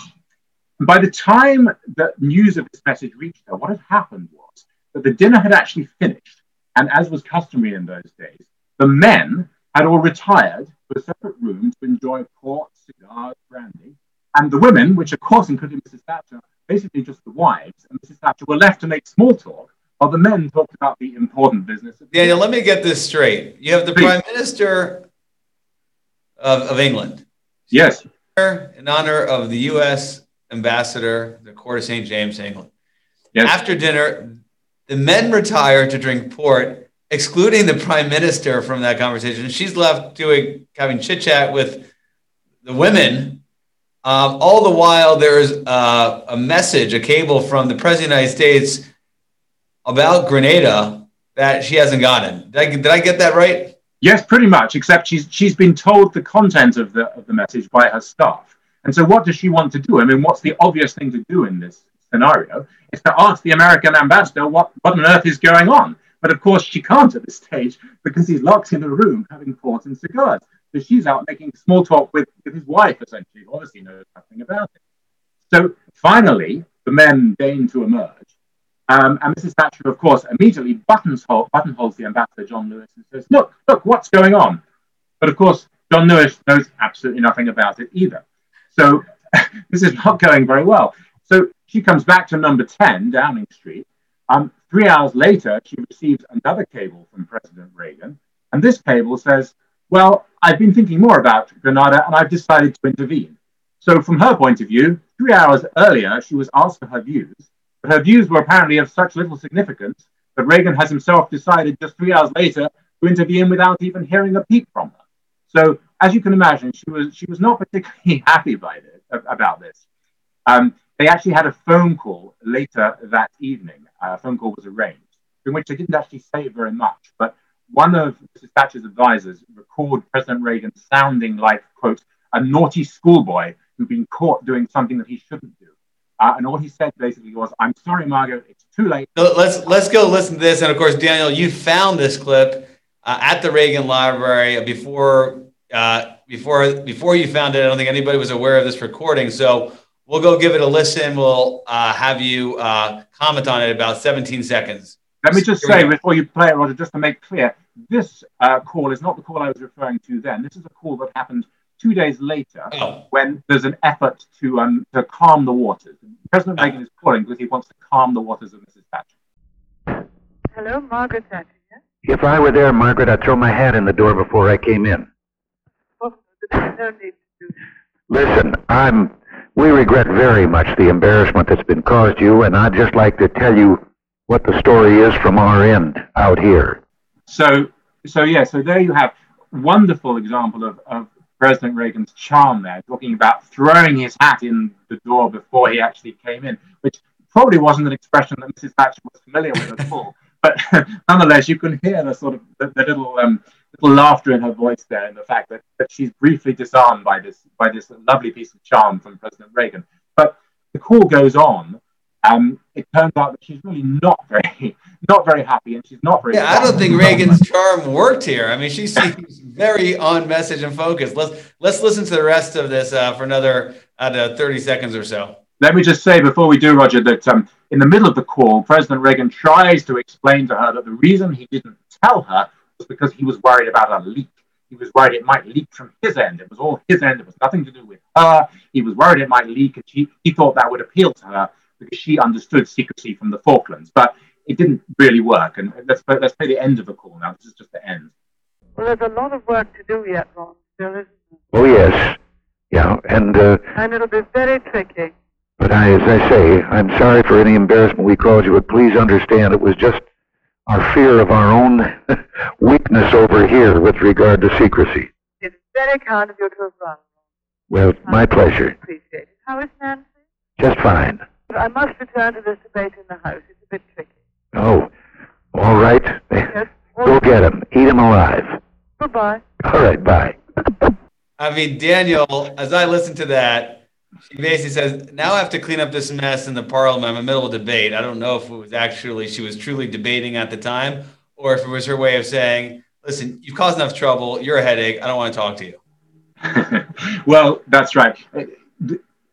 And by the time the news of this message reached her, what had happened was that the dinner had actually finished. And as was customary in those days, the men had all retired to a separate room to enjoy port, cigars, brandy. And the women, which of course included Mrs. Thatcher, basically just the wives, and Mrs. Thatcher were left to make small talk while the men talked about the important business. Daniel, let me get this straight. You have the Please. Prime Minister of, of England. Yes. In honor of the U.S. ambassador, the Court of St. James, England. Yes. After dinner, the men retire to drink port excluding the prime minister from that conversation. She's left doing having chit chat with the women. Um, all the while, there's uh, a message, a cable from the president of the United States about Grenada that she hasn't gotten. Did I, did I get that right? Yes, pretty much. Except she's she's been told the content of the of the message by her staff. And so, what does she want to do? I mean, what's the obvious thing to do in this scenario? Is to ask the American ambassador what what on earth is going on. But of course, she can't at this stage because he's locked in a room having port and cigars. So she's out making small talk with, with his wife, essentially, who obviously knows nothing about it. So finally, the men deign to emerge. Um, and Mrs. Thatcher, of course, immediately buttons buttonholes the ambassador, John Louis, and says, Look, look, what's going on? But of course, John Louis knows absolutely nothing about it either. So this is not going very well. So she comes back to number 10, Downing Street, um, three hours later, she receives another cable from President Reagan. And this cable says, Well, I've been thinking more about Grenada and I've decided to intervene. So, from her point of view, three hours earlier, she was asked for her views, but her views were apparently of such little significance that Reagan has himself decided just three hours later to intervene without even hearing a peep from her. So, as you can imagine, she was she was not particularly happy by this, about this. Um, they actually had a phone call later that evening. Uh, a phone call was arranged, in which they didn't actually say very much. But one of Mrs. Thatcher's advisors recalled President Reagan sounding like, quote, a naughty schoolboy who'd been caught doing something that he shouldn't do. Uh, and all he said basically was, "I'm sorry, Margaret, it's too late." So let's let's go listen to this. And of course, Daniel, you found this clip uh, at the Reagan Library before uh, before before you found it. I don't think anybody was aware of this recording. So We'll go give it a listen. We'll uh, have you uh, comment on it about 17 seconds. Let me just say before you play it, Roger, just to make clear, this uh, call is not the call I was referring to then. This is a call that happened two days later oh. when there's an effort to um, to calm the waters. President oh. Reagan is calling because he wants to calm the waters of Mrs. Thatcher. Hello, Margaret Thatcher. If I were there, Margaret, I'd throw my hat in the door before I came in. No need to do Listen, I'm. We regret very much the embarrassment that's been caused you, and I'd just like to tell you what the story is from our end out here. So, so yeah, so there you have wonderful example of, of President Reagan's charm there, talking about throwing his hat in the door before he actually came in, which probably wasn't an expression that Mrs. Thatcher was familiar with at all. But nonetheless, you can hear the sort of the, the little um, little laughter in her voice there, and the fact that, that she's briefly disarmed by this by this lovely piece of charm from President Reagan. But the call goes on. Um, it turns out that she's really not very not very happy, and she's not very. Yeah, I don't think Reagan's charm worked here. I mean, she seems very on message and focused. Let's let's listen to the rest of this uh, for another uh, 30 seconds or so. Let me just say before we do, Roger, that um, in the middle of the call, President Reagan tries to explain to her that the reason he didn't tell her was because he was worried about a leak. He was worried it might leak from his end. It was all his end. It was nothing to do with her. He was worried it might leak, and she, he thought that would appeal to her because she understood secrecy from the Falklands. But it didn't really work. And let's let's play the end of the call now. This is just the end. Well, there's a lot of work to do yet, Ron. Still, isn't there? Oh, yes. Yeah, and, uh, And it'll be very tricky. but I, as I say, I'm sorry for any embarrassment we caused you, but please understand it was just our fear of our own weakness over here with regard to secrecy. It's very kind of you to have run. Well, my pleasure. Appreciate it. How is Nancy? Just fine. I must return to this debate in the House. It's a bit tricky. Oh, all right. Yes. Go get him. Eat him alive. Goodbye. All right, bye. I mean, Daniel, as I listen to that, she basically says, now I have to clean up this mess in the parliament. I'm in the middle of a debate. I don't know if it was actually she was truly debating at the time or if it was her way of saying, listen, you've caused enough trouble. You're a headache. I don't want to talk to you. well, that's right.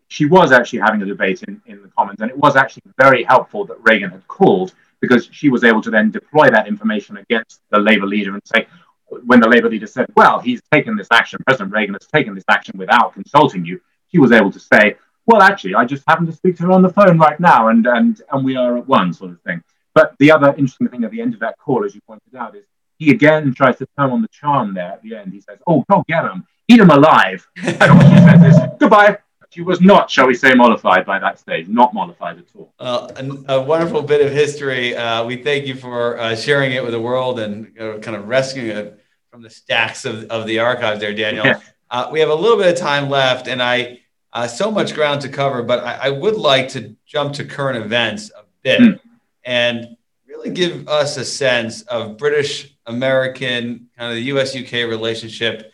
She was actually having a debate in, in the Commons, and it was actually very helpful that Reagan had called because she was able to then deploy that information against the Labour leader and say, when the Labour leader said, well, he's taken this action, President Reagan has taken this action without consulting you, she was able to say, well, actually, I just happened to speak to her on the phone right now, and, and, and we are at one, sort of thing. But the other interesting thing at the end of that call, as you pointed out, is he again tries to turn on the charm there at the end. He says, oh, go get him, eat him alive. And she says this, goodbye. She was not, shall we say, mollified by that stage, not mollified at all. Uh, a, a wonderful bit of history. Uh, we thank you for uh, sharing it with the world and uh, kind of rescuing it from the stacks of, of the archives there, Daniel. Yeah. Uh, we have a little bit of time left, and I uh, so much ground to cover, but I, I would like to jump to current events a bit Mm. and really give us a sense of British American kind of the U.S. UK relationship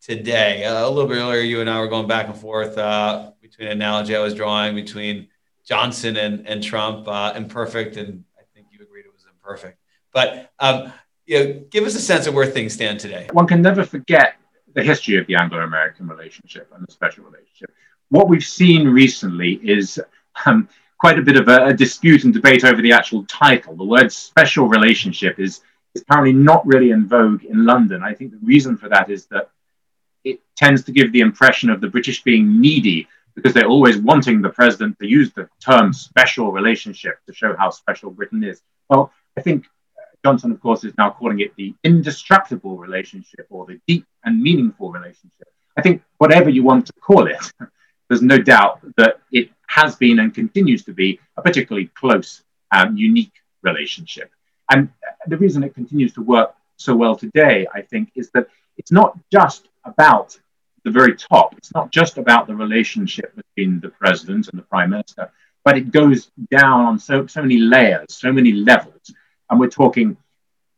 today. Uh, a little bit earlier, you and I were going back and forth uh, between an analogy I was drawing between Johnson and, and Trump, uh, imperfect, and I think you agreed it was imperfect. But um, you know, give us a sense of where things stand today. One can never forget the history of the Anglo American relationship and the special relationship. What we've seen recently is um, quite a bit of a, a dispute and debate over the actual title. The word special relationship is, is apparently not really in vogue in London. I think the reason for that is that it tends to give the impression of the British being needy because they're always wanting the president to use the term special relationship to show how special Britain is. Well, I think Johnson, of course, is now calling it the indestructible relationship or the deep and meaningful relationship. I think whatever you want to call it, there's no doubt that it has been and continues to be a particularly close, um, unique relationship. And the reason it continues to work so well today, I think, is that it's not just about the very top. It's not just about the relationship between the president and the prime minister, but it goes down on so, so many layers, so many levels. And we're talking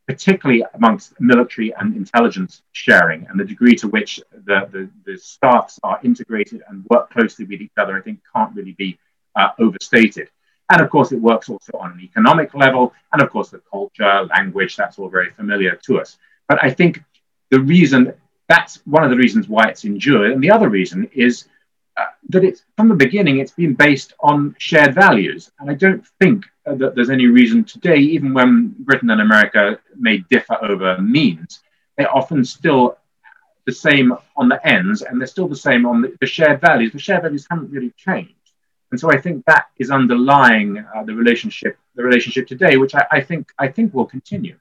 particularly amongst military and intelligence sharing and the degree to which the, the, the staffs are integrated and work closely with each other, I think can't really be uh, overstated. And of course, it works also on an economic level. And of course, the culture, language, that's all very familiar to us. But I think the reason that's one of the reasons why it's endured. And the other reason is that it's from the beginning, it's been based on shared values. And I don't think uh, that there's any reason today, even when Britain and America may differ over means, they're often still the same on the ends and they're still the same on the, the shared values. The shared values haven't really changed. And so I think that is underlying uh, the relationship, the relationship today, which I, I think I think will continue.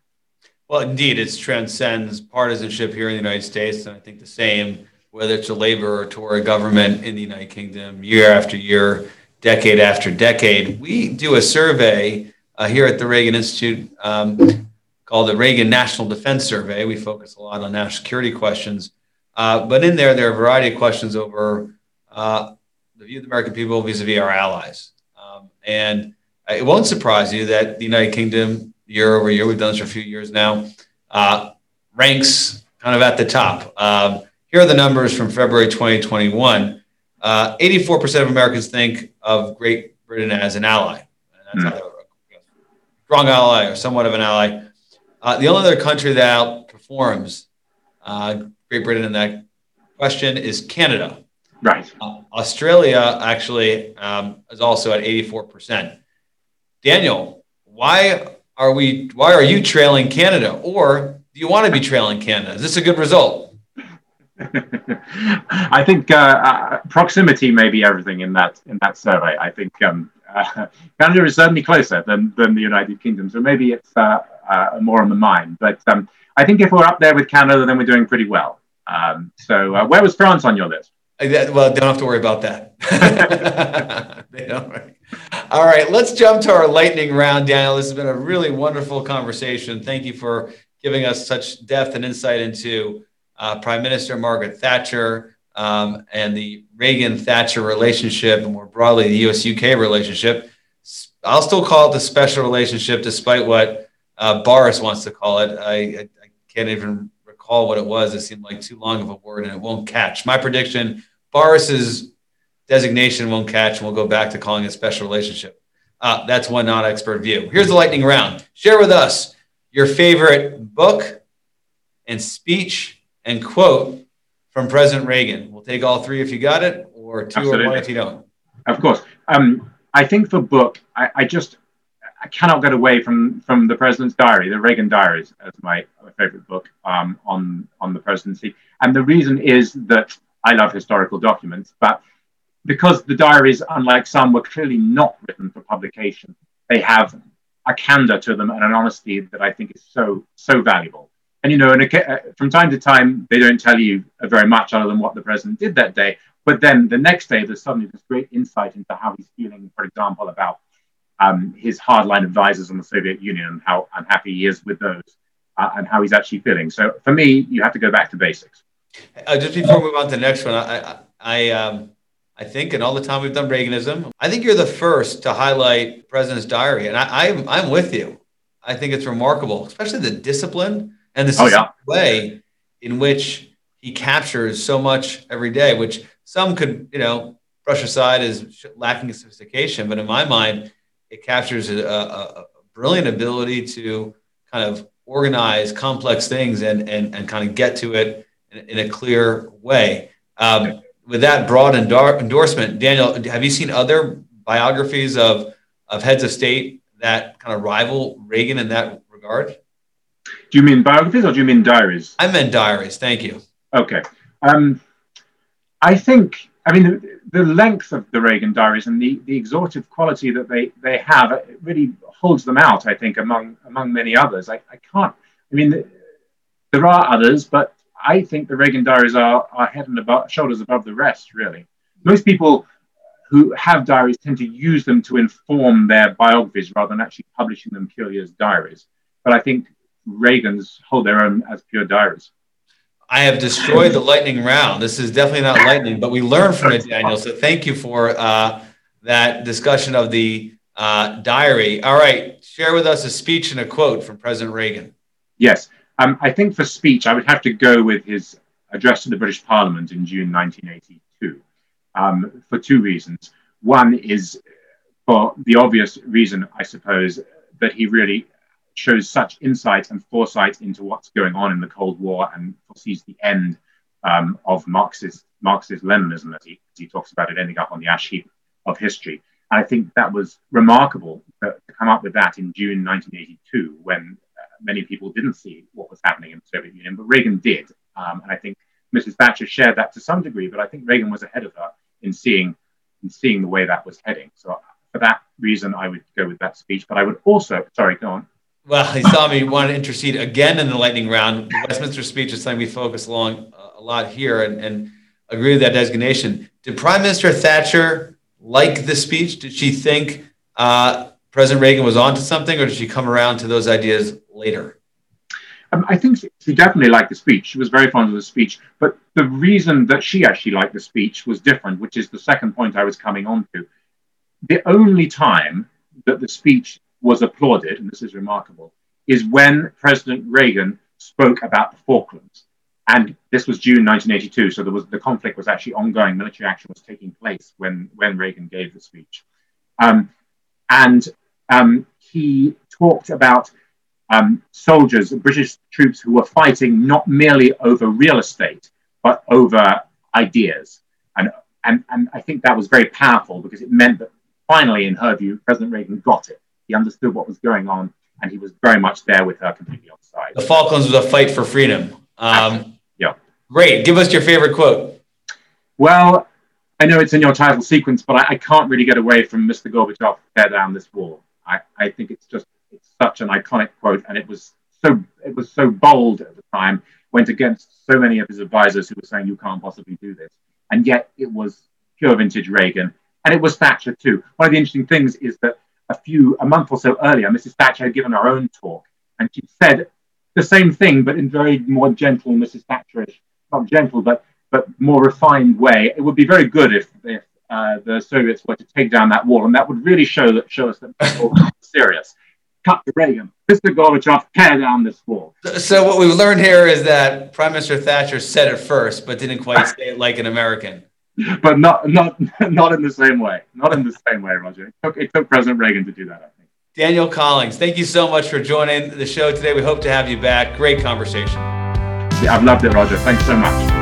Well, indeed, it transcends partisanship here in the United States, and I think the same whether it's a Labour or Tory government in the United Kingdom, year after year, decade after decade. We do a survey uh, here at the Reagan Institute um, called the Reagan National Defense Survey. We focus a lot on national security questions, uh, but in there, there are a variety of questions over uh, the view of the American people vis-a-vis our allies. Um, and it won't surprise you that the United Kingdom, year over year, we've done this for a few years now, uh, ranks kind of at the top. Um, here are the numbers from February 2021. Uh, 84% of Americans think of Great Britain as an ally. And that's mm. a strong ally or somewhat of an ally. Uh, the only other country that outperforms uh, Great Britain in that question is Canada. Right. Uh, Australia actually um, is also at 84%. Daniel, why are we? Why are you trailing Canada, or do you want to be trailing Canada? Is this a good result? I think uh, uh, proximity may be everything in that in that survey. I think um, uh, Canada is certainly closer than, than the United Kingdom, so maybe it's uh, uh, more on the mind. But um, I think if we're up there with Canada, then we're doing pretty well. Um, so uh, where was France on your list? Well, don't have to worry about that. All right, let's jump to our lightning round, Daniel. This has been a really wonderful conversation. Thank you for giving us such depth and insight into uh, Prime Minister Margaret Thatcher um, and the Reagan Thatcher relationship, and more broadly, the US UK relationship. I'll still call it the special relationship, despite what uh, Boris wants to call it. I, I, I can't even recall what it was. It seemed like too long of a word and it won't catch. My prediction Boris's designation won't catch, and we'll go back to calling it special relationship. Uh, that's one non expert view. Here's the lightning round. Share with us your favorite book and speech and quote from President Reagan. We'll take all three if you got it, or two Absolutely. or one if you don't. Of course. Um, I think for book, I, I, just I cannot get away from from the President's Diary, the Reagan Diaries, as my, my favorite book um, on on the presidency. And the reason is that I love historical documents, but because the diaries, unlike some, were clearly not written for publication, they have a candor to them and an honesty that I think is so so valuable. And you know, and uh, from time to time, they don't tell you very much other than what the president did that day. But then the next day, there's suddenly this great insight into how he's feeling, for example, about um, his hardline advisors on the Soviet Union and how unhappy he is with those uh, and how he's actually feeling. So for me, you have to go back to basics. Uh, just before we move on to the next one, I, I, I, um, I think, and all the time we've done Reaganism, I think you're the first to highlight President's Diary, and I, I'm, I'm with you. I think it's remarkable, especially the discipline and the oh, yeah. way in which he captures so much every day, which some could, you know, brush aside as lacking sophistication. But in my mind, it captures a, a, a brilliant ability to kind of organize complex things and, and, and kind of get to it in, in a clear way. Um, with that broad endor- endorsement, Daniel, have you seen other biographies of, of heads of state that kind of rival Reagan in that regard? Do you mean biographies or do you mean diaries? I meant diaries. Thank you. Okay. Um, I think, I mean, the, the, length of the Reagan diaries and the, the exhaustive quality that they, they have it really holds them out, I think, among, among many others. I, I can't, I mean, there are others, but I think the Reagan diaries are, are head and above, shoulders above the rest, really. Most people who have diaries tend to use them to inform their biographies rather than actually publishing them purely as diaries. But I think Reagan's hold their own as pure diaries. I have destroyed the lightning round. This is definitely not lightning, but we learned from it, Daniel. So thank you for uh, that discussion of the uh, diary. All right, share with us a speech and a quote from President Reagan. Yes, um, I think for speech, I would have to go with his address to the British Parliament in June 1982 um, for two reasons. One is for the obvious reason, I suppose, that he really shows such insight and foresight into what's going on in the Cold War and foresees the end um, of Marxist Marxist Leninism, as he, as he talks about it ending up on the ash heap of history. And I think that was remarkable to, come up with that in June 1982, when uh, many people didn't see what was happening in the Soviet Union, but Reagan did. Um, and I think Mrs. Thatcher shared that to some degree, but I think Reagan was ahead of her in seeing and seeing the way that was heading. So for that reason, I would go with that speech. But I would also, sorry, go on. Well, he saw me want to intercede again in the lightning round. The Westminster speech is something we focus along uh, a lot here and, and agree with that designation. Did Prime Minister Thatcher like the speech? Did she think uh, President Reagan was onto something, or did she come around to those ideas later? Um, I think she definitely liked the speech. She was very fond of the speech. But the reason that she actually liked the speech was different, which is the second point I was coming on to. The only time that the speech was applauded, and this is remarkable, is when President Reagan spoke about the Falklands. And this was June 1982, so there was the conflict was actually ongoing. Military action was taking place when when Reagan gave the speech, um, and um, he talked about um, soldiers, British troops who were fighting not merely over real estate but over ideas, and and and I think that was very powerful because it meant that finally, in her view, President Reagan got it. He understood what was going on, and he was very much there with her, completely on side. The Falklands was a fight for freedom. Um, yeah. Great. Give us your favorite quote. Well, I know it's in your title sequence, but I, I can't really get away from Mr. Gorbachev, tear down this wall. I, I think it's just it's such an iconic quote, and it was so it was so bold at the time, went against so many of his advisors who were saying you can't possibly do this, and yet it was pure vintage Reagan, and it was Thatcher too. One of the interesting things is that a few a month or so earlier, Mrs. Thatcher had given her own talk, and she said the same thing, but in very more gentle, Mrs. Thatcherish, not gentle, but but more refined way. It would be very good if, if uh, the Soviets were to take down that wall, and that would really show that show us that people are serious. Cut to Reagan, Mr. Gorbachev, tear down this wall. So what we've learned here is that Prime Minister Thatcher said it first, but didn't quite say it like an American. But not not not in the same way. Not in the same way, Roger. It took, it took President Reagan to do that. I think. Daniel Collings, thank you so much for joining the show today. We hope to have you back. Great conversation. Yeah, I've loved it, Roger. Thanks so much.